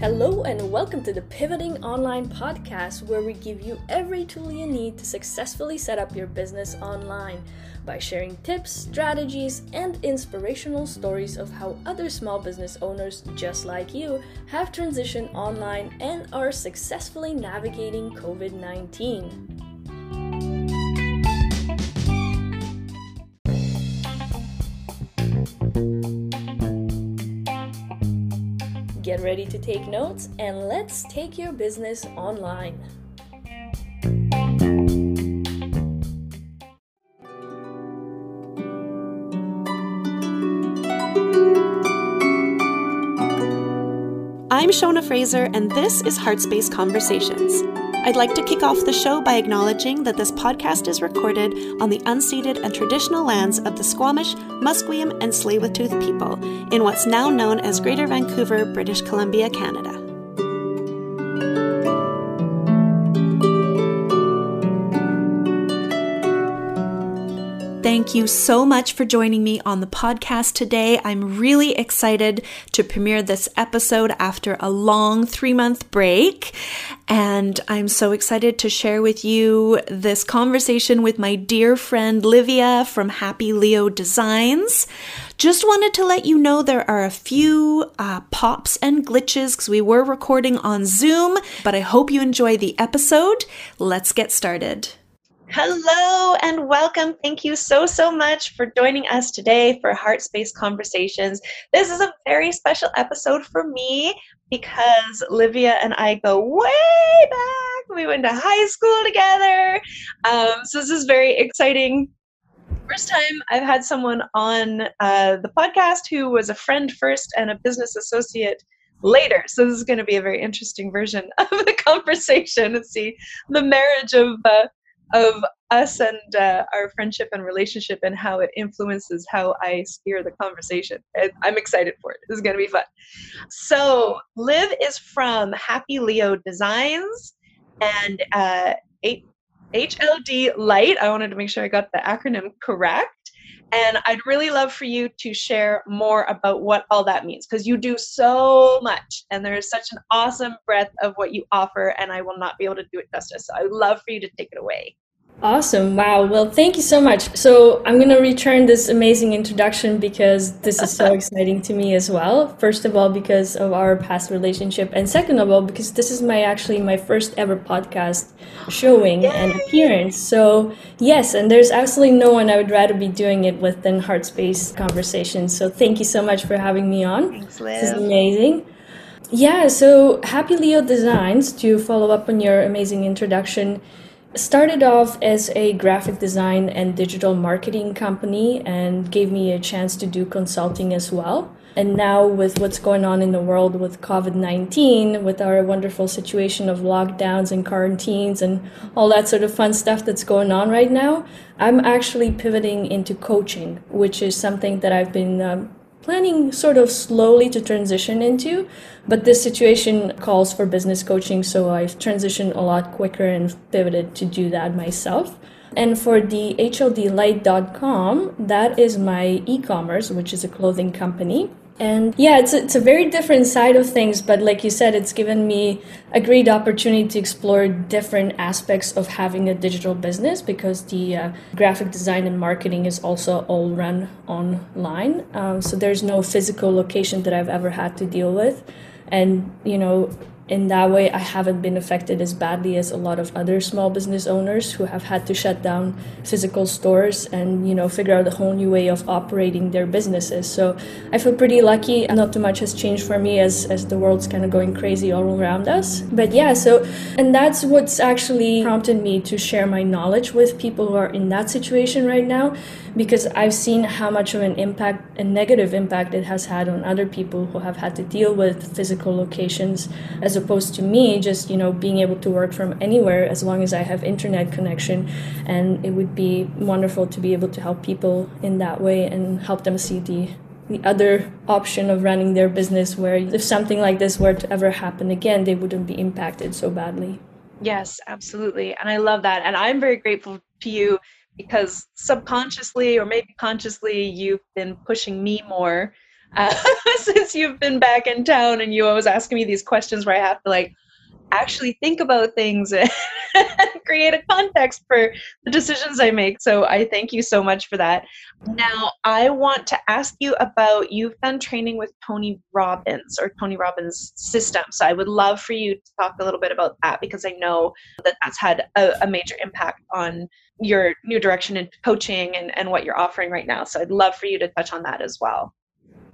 Hello, and welcome to the Pivoting Online podcast, where we give you every tool you need to successfully set up your business online by sharing tips, strategies, and inspirational stories of how other small business owners just like you have transitioned online and are successfully navigating COVID 19. Ready to take notes and let's take your business online. I'm Shona Fraser, and this is Heartspace Conversations. I'd like to kick off the show by acknowledging that this podcast is recorded on the unceded and traditional lands of the Squamish, Musqueam, and Tsleil-Waututh people in what's now known as Greater Vancouver, British Columbia, Canada. Thank you so much for joining me on the podcast today. I'm really excited to premiere this episode after a long three month break. And I'm so excited to share with you this conversation with my dear friend Livia from Happy Leo Designs. Just wanted to let you know there are a few uh, pops and glitches because we were recording on Zoom, but I hope you enjoy the episode. Let's get started. Hello and welcome. Thank you so, so much for joining us today for Heartspace Conversations. This is a very special episode for me because Livia and I go way back. We went to high school together. Um, so this is very exciting. First time I've had someone on uh, the podcast who was a friend first and a business associate later. So this is going to be a very interesting version of the conversation and see the marriage of uh, of us and uh, our friendship and relationship and how it influences how I steer the conversation. And I'm excited for it. This is going to be fun. So, Liv is from Happy Leo Designs and uh, HLD Light. I wanted to make sure I got the acronym correct. And I'd really love for you to share more about what all that means because you do so much and there is such an awesome breadth of what you offer, and I will not be able to do it justice. So I would love for you to take it away. Awesome. Wow. Well, thank you so much. So, I'm going to return this amazing introduction because this is so exciting to me as well. First of all, because of our past relationship, and second of all, because this is my actually my first ever podcast showing Yay! and appearance. So, yes, and there's absolutely no one I would rather be doing it with than Heartspace Conversations. So, thank you so much for having me on. Thanks. This is amazing. Yeah, so Happy Leo Designs, to follow up on your amazing introduction, started off as a graphic design and digital marketing company and gave me a chance to do consulting as well. And now, with what's going on in the world with COVID 19, with our wonderful situation of lockdowns and quarantines and all that sort of fun stuff that's going on right now, I'm actually pivoting into coaching, which is something that I've been um, planning sort of slowly to transition into. But this situation calls for business coaching, so I've transitioned a lot quicker and pivoted to do that myself. And for the hldlight.com, that is my e commerce, which is a clothing company. And yeah, it's a, it's a very different side of things, but like you said, it's given me a great opportunity to explore different aspects of having a digital business because the uh, graphic design and marketing is also all run online. Um, so there's no physical location that I've ever had to deal with. And, you know, in that way, I haven't been affected as badly as a lot of other small business owners who have had to shut down physical stores and you know figure out a whole new way of operating their businesses. So I feel pretty lucky. And not too much has changed for me as as the world's kind of going crazy all around us. But yeah, so and that's what's actually prompted me to share my knowledge with people who are in that situation right now because I've seen how much of an impact, a negative impact it has had on other people who have had to deal with physical locations as opposed to me just, you know, being able to work from anywhere as long as I have internet connection. And it would be wonderful to be able to help people in that way and help them see the the other option of running their business where if something like this were to ever happen again, they wouldn't be impacted so badly. Yes, absolutely. And I love that. And I'm very grateful to you because subconsciously or maybe consciously you've been pushing me more uh, since you've been back in town and you always asking me these questions where I have to like actually think about things create a context for the decisions I make. So I thank you so much for that. Now, I want to ask you about you've done training with Tony Robbins or Tony Robbins system. So I would love for you to talk a little bit about that because I know that that's had a, a major impact on your new direction in coaching and, and what you're offering right now. So I'd love for you to touch on that as well.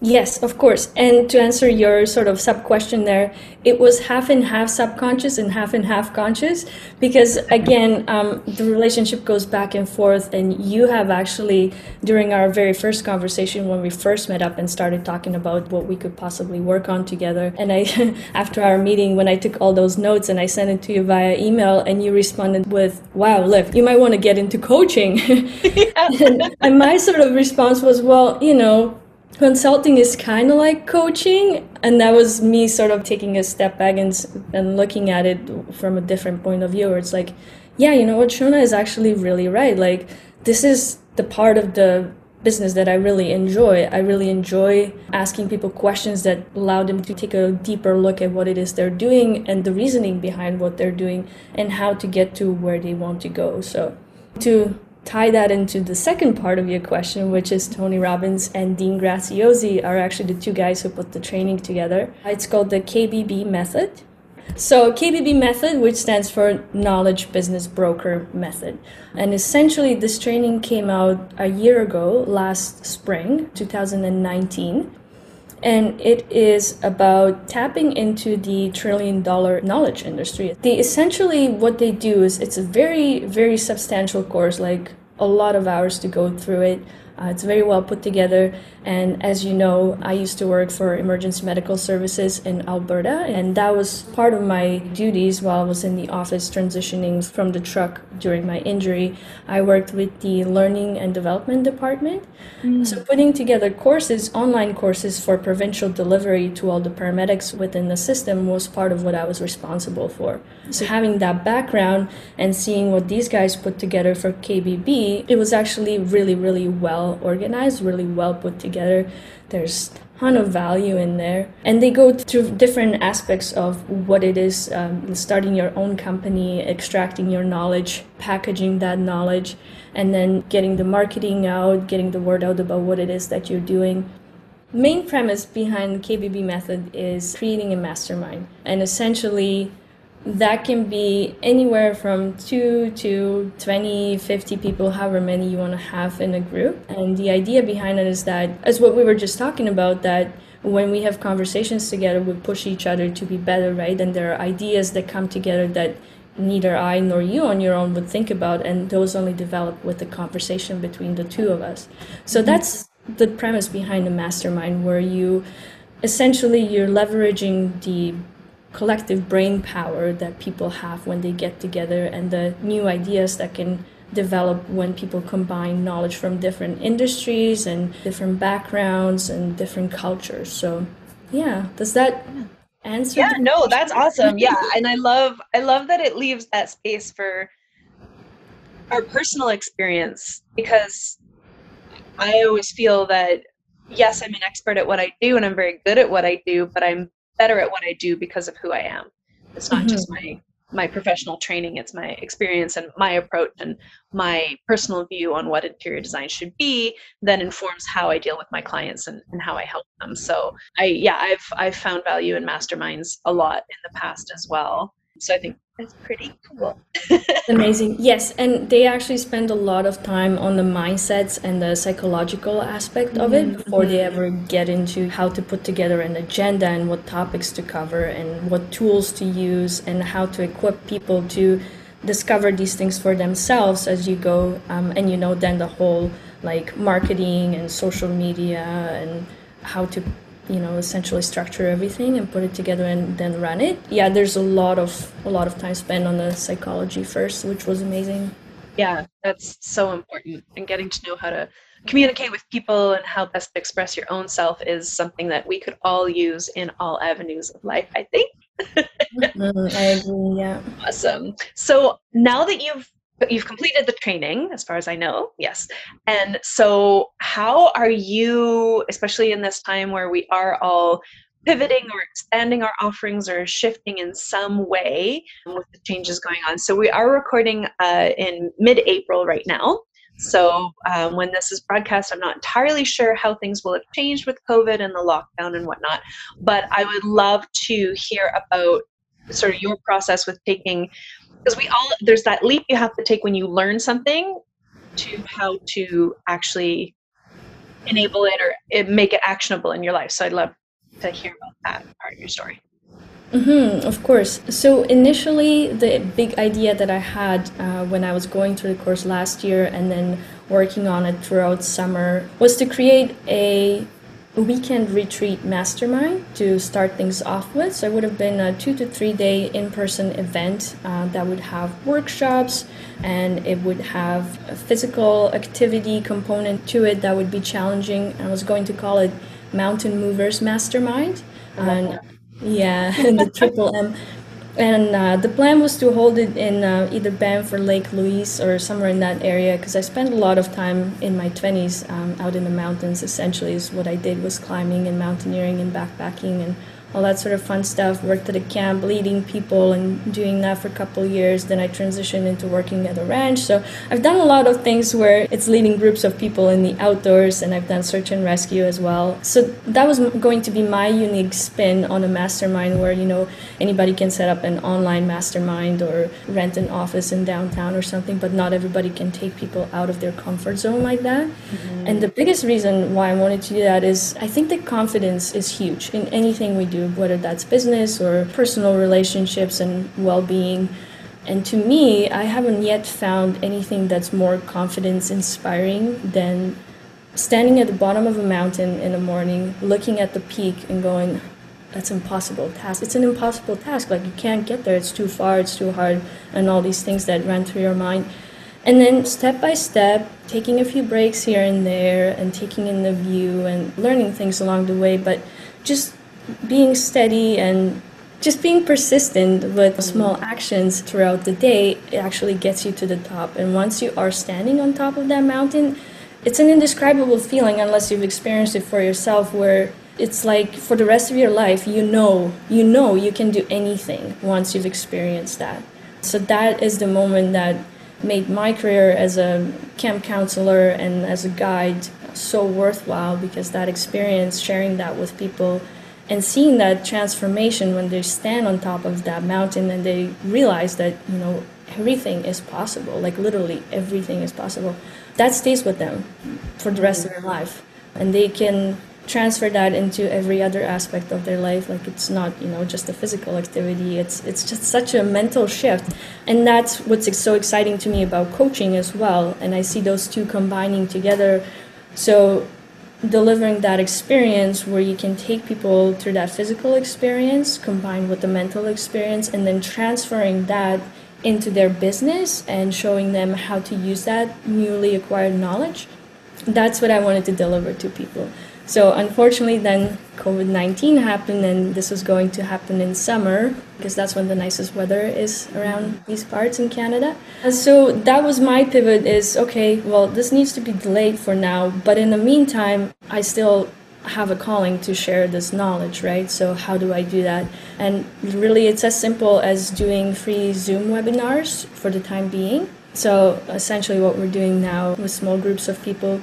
Yes, of course. And to answer your sort of sub question there, it was half and half subconscious and half and half conscious because, again, um, the relationship goes back and forth. And you have actually, during our very first conversation when we first met up and started talking about what we could possibly work on together, and I, after our meeting, when I took all those notes and I sent it to you via email, and you responded with, wow, look, you might want to get into coaching. and, and my sort of response was, well, you know, consulting is kind of like coaching and that was me sort of taking a step back and, and looking at it from a different point of view where it's like yeah you know what shona is actually really right. Like this is the part of the business that i really enjoy. I really enjoy asking people questions that allow them to take a deeper look at what it is they're doing and the reasoning behind what they're doing and how to get to where they want to go. So to tie that into the second part of your question, which is Tony Robbins and Dean Graziosi are actually the two guys who put the training together. It's called the KBB method. So, KBB method, which stands for Knowledge Business Broker Method. And essentially, this training came out a year ago, last spring, 2019. And it is about tapping into the trillion dollar knowledge industry. They essentially, what they do is it's a very, very substantial course, like a lot of hours to go through it. Uh, it's very well put together. And as you know, I used to work for emergency medical services in Alberta, and that was part of my duties while I was in the office transitioning from the truck during my injury. I worked with the learning and development department. Mm. So, putting together courses, online courses for provincial delivery to all the paramedics within the system was part of what I was responsible for. So, having that background and seeing what these guys put together for KBB, it was actually really, really well organized, really well put together. There's ton of value in there. And they go through different aspects of what it is um, starting your own company, extracting your knowledge, packaging that knowledge, and then getting the marketing out, getting the word out about what it is that you're doing. Main premise behind KBB method is creating a mastermind and essentially that can be anywhere from 2 to 20 50 people however many you want to have in a group. And the idea behind it is that as what we were just talking about that when we have conversations together we push each other to be better right? And there are ideas that come together that neither i nor you on your own would think about and those only develop with the conversation between the two of us. So mm-hmm. that's the premise behind the mastermind where you essentially you're leveraging the collective brain power that people have when they get together and the new ideas that can develop when people combine knowledge from different industries and different backgrounds and different cultures. So, yeah, does that answer? Yeah, no, that's awesome. Yeah, and I love I love that it leaves that space for our personal experience because I always feel that yes, I'm an expert at what I do and I'm very good at what I do, but I'm better at what I do because of who I am. It's not mm-hmm. just my my professional training it's my experience and my approach and my personal view on what interior design should be that informs how i deal with my clients and, and how i help them so i yeah i've i've found value in masterminds a lot in the past as well so I think that's pretty cool. Amazing. Yes, and they actually spend a lot of time on the mindsets and the psychological aspect of it mm-hmm. before they ever get into how to put together an agenda and what topics to cover and what tools to use and how to equip people to discover these things for themselves as you go um, and you know then the whole like marketing and social media and how to you know essentially structure everything and put it together and then run it. Yeah there's a lot of a lot of time spent on the psychology first which was amazing. Yeah that's so important. And getting to know how to communicate with people and how best to express your own self is something that we could all use in all avenues of life i think. Mm, i agree yeah. Awesome. So now that you've but you've completed the training as far as i know yes. And so how are you especially in this time where we are all pivoting or expanding our offerings or shifting in some way with the changes going on? So we are recording uh, in mid-april right now. So um, when this is broadcast i'm not entirely sure how things will have changed with covid and the lockdown and whatnot but i would love to hear about sort of your process with taking because we all there's that leap you have to take when you learn something to how to actually enable it or it, make it actionable in your life so i'd love to hear about that part of your story Mm-hmm, of course. So initially, the big idea that I had uh, when I was going through the course last year and then working on it throughout summer was to create a weekend retreat mastermind to start things off with. So it would have been a two to three day in person event uh, that would have workshops and it would have a physical activity component to it that would be challenging. I was going to call it Mountain Movers Mastermind. And yeah, the triple M and uh, the plan was to hold it in uh, either Banff or Lake Louise or somewhere in that area because I spent a lot of time in my 20s um, out in the mountains. Essentially, is what I did was climbing and mountaineering and backpacking and all that sort of fun stuff. Worked at a camp, leading people, and doing that for a couple years. Then I transitioned into working at a ranch. So I've done a lot of things where it's leading groups of people in the outdoors, and I've done search and rescue as well. So that was going to be my unique spin on a mastermind, where you know anybody can set up an online mastermind or rent an office in downtown or something, but not everybody can take people out of their comfort zone like that. Mm-hmm. And the biggest reason why I wanted to do that is I think that confidence is huge in anything we do whether that's business or personal relationships and well being. And to me, I haven't yet found anything that's more confidence inspiring than standing at the bottom of a mountain in the morning, looking at the peak and going, that's impossible task. It's an impossible task. Like you can't get there. It's too far. It's too hard, and all these things that run through your mind. And then step by step, taking a few breaks here and there, and taking in the view and learning things along the way. But just being steady and just being persistent with small actions throughout the day it actually gets you to the top. And once you are standing on top of that mountain it's an indescribable feeling unless you've experienced it for yourself where it's like for the rest of your life you know you know you can do anything once you've experienced that. So that is the moment that made my career as a camp counselor and as a guide so worthwhile because that experience sharing that with people and seeing that transformation when they stand on top of that mountain and they realize that you know everything is possible like literally everything is possible that stays with them for the rest of their life. And they can transfer that into every other aspect of their life like it's not you know just a physical activity it's it's just such a mental shift. And that's what's so exciting to me about coaching as well and i see those two combining together. So delivering that experience where you can take people through that physical experience combined with the mental experience and then transferring that into their business and showing them how to use that newly acquired knowledge that's what i wanted to deliver to people. So unfortunately, then COVID 19 happened, and this was going to happen in summer because that's when the nicest weather is around these parts in Canada. And so that was my pivot is okay, well, this needs to be delayed for now, but in the meantime, I still have a calling to share this knowledge, right? So, how do I do that? And really, it's as simple as doing free Zoom webinars for the time being. So, essentially, what we're doing now with small groups of people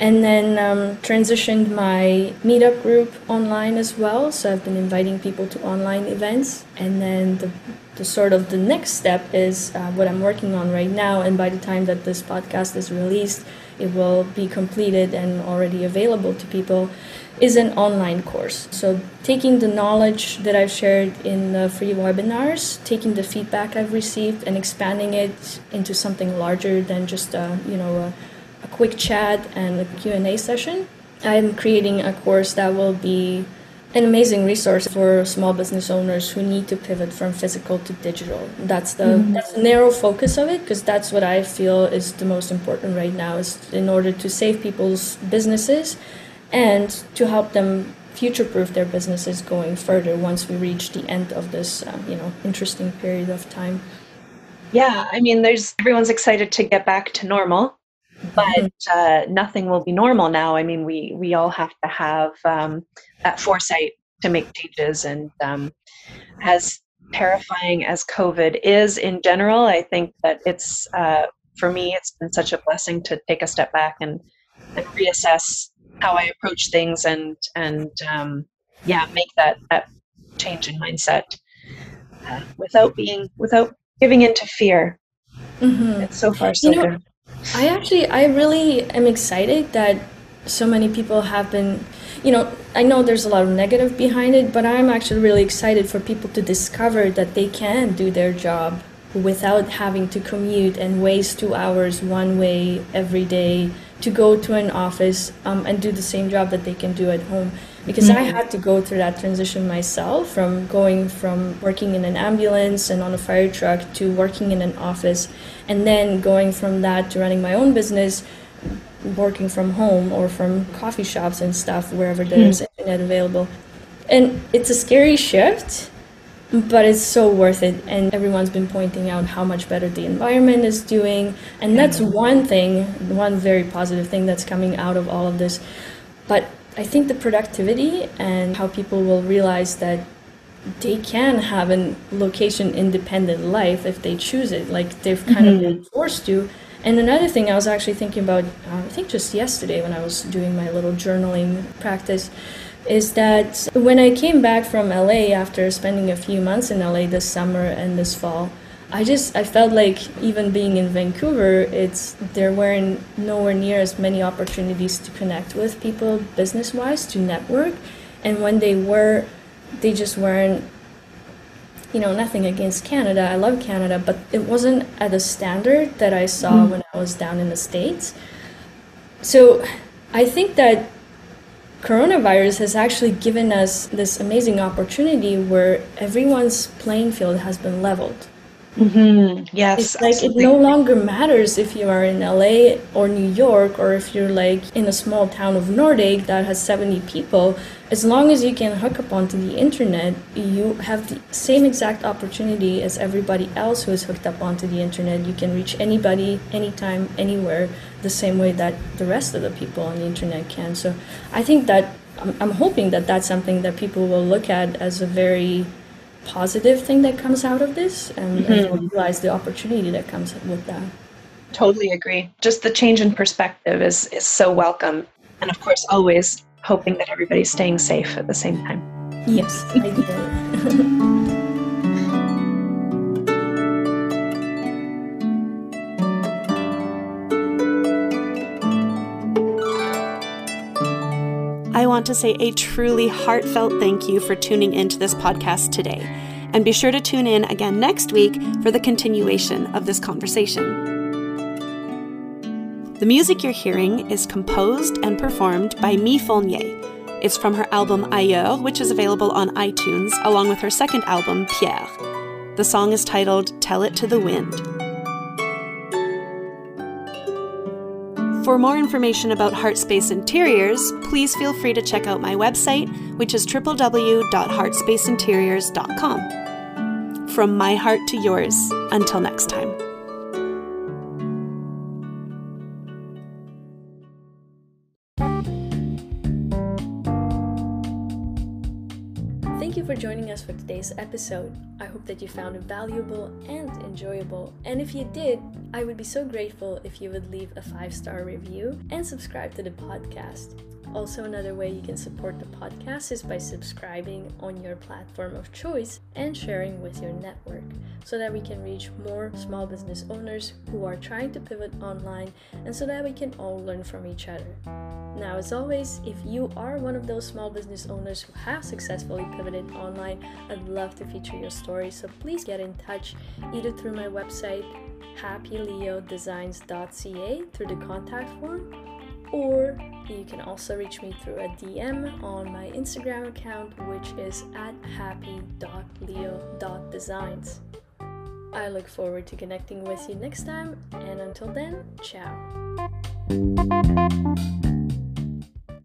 and then um, transitioned my meetup group online as well. So I've been inviting people to online events. And then the, the sort of the next step is uh, what I'm working on right now. And by the time that this podcast is released, it will be completed and already available to people. Is an online course. So, taking the knowledge that I've shared in the free webinars, taking the feedback I've received, and expanding it into something larger than just a, you know, a, a quick chat and a Q&A session. I'm creating a course that will be an amazing resource for small business owners who need to pivot from physical to digital. That's the mm-hmm. that's the narrow focus of it because that's what I feel is the most important right now is in order to save people's businesses and to help them future-proof their businesses going further once we reach the end of this uh, you know interesting period of time. Yeah, I mean, there's everyone's excited to get back to normal, but mm-hmm. uh, nothing will be normal now. I mean, we we all have to have um, that foresight to make changes, and um, as terrifying as COVID is in general, I think that it's uh, for me, it's been such a blessing to take a step back and, and reassess how I approach things, and and um, yeah, make that that change in mindset uh, without being without giving into fear. Mm-hmm. It's so far so you know, good. I actually, I really am excited that so many people have been, you know, I know there's a lot of negative behind it, but I'm actually really excited for people to discover that they can do their job without having to commute and waste two hours one way every day to go to an office um, and do the same job that they can do at home because mm-hmm. I had to go through that transition myself from going from working in an ambulance and on a fire truck to working in an office and then going from that to running my own business working from home or from coffee shops and stuff wherever there's mm-hmm. internet available and it's a scary shift but it's so worth it and everyone's been pointing out how much better the environment is doing and that's one thing one very positive thing that's coming out of all of this but I think the productivity and how people will realize that they can have a location independent life if they choose it. Like they've kind mm-hmm. of been forced to. And another thing I was actually thinking about, uh, I think just yesterday when I was doing my little journaling practice, is that when I came back from LA after spending a few months in LA this summer and this fall, I just I felt like even being in Vancouver, it's there weren't nowhere near as many opportunities to connect with people business wise to network, and when they were, they just weren't. You know, nothing against Canada. I love Canada, but it wasn't at the standard that I saw mm. when I was down in the states. So, I think that coronavirus has actually given us this amazing opportunity where everyone's playing field has been leveled Mm-hmm. Yes. It's like absolutely. it no longer matters if you are in LA or New York or if you're like in a small town of Nordegg that has 70 people. As long as you can hook up onto the internet, you have the same exact opportunity as everybody else who is hooked up onto the internet. You can reach anybody, anytime, anywhere, the same way that the rest of the people on the internet can. So I think that I'm, I'm hoping that that's something that people will look at as a very positive thing that comes out of this and, mm-hmm. and realize the opportunity that comes with that. Totally agree. Just the change in perspective is is so welcome. And of course always hoping that everybody's staying safe at the same time. Yes, want to say a truly heartfelt thank you for tuning into this podcast today. And be sure to tune in again next week for the continuation of this conversation. The music you're hearing is composed and performed by Mi Fournier. It's from her album Ailleurs, which is available on iTunes, along with her second album, Pierre. The song is titled Tell It to the Wind. For more information about Heartspace Interiors, please feel free to check out my website, which is www.heartspaceinteriors.com. From my heart to yours, until next time. Today's episode. I hope that you found it valuable and enjoyable. And if you did, I would be so grateful if you would leave a five star review and subscribe to the podcast. Also, another way you can support the podcast is by subscribing on your platform of choice and sharing with your network so that we can reach more small business owners who are trying to pivot online and so that we can all learn from each other. Now, as always, if you are one of those small business owners who have successfully pivoted online, I'd love to feature your story. So please get in touch either through my website, happyleodesigns.ca, through the contact form, or you can also reach me through a DM on my Instagram account, which is at happy.leo.designs. I look forward to connecting with you next time, and until then, ciao.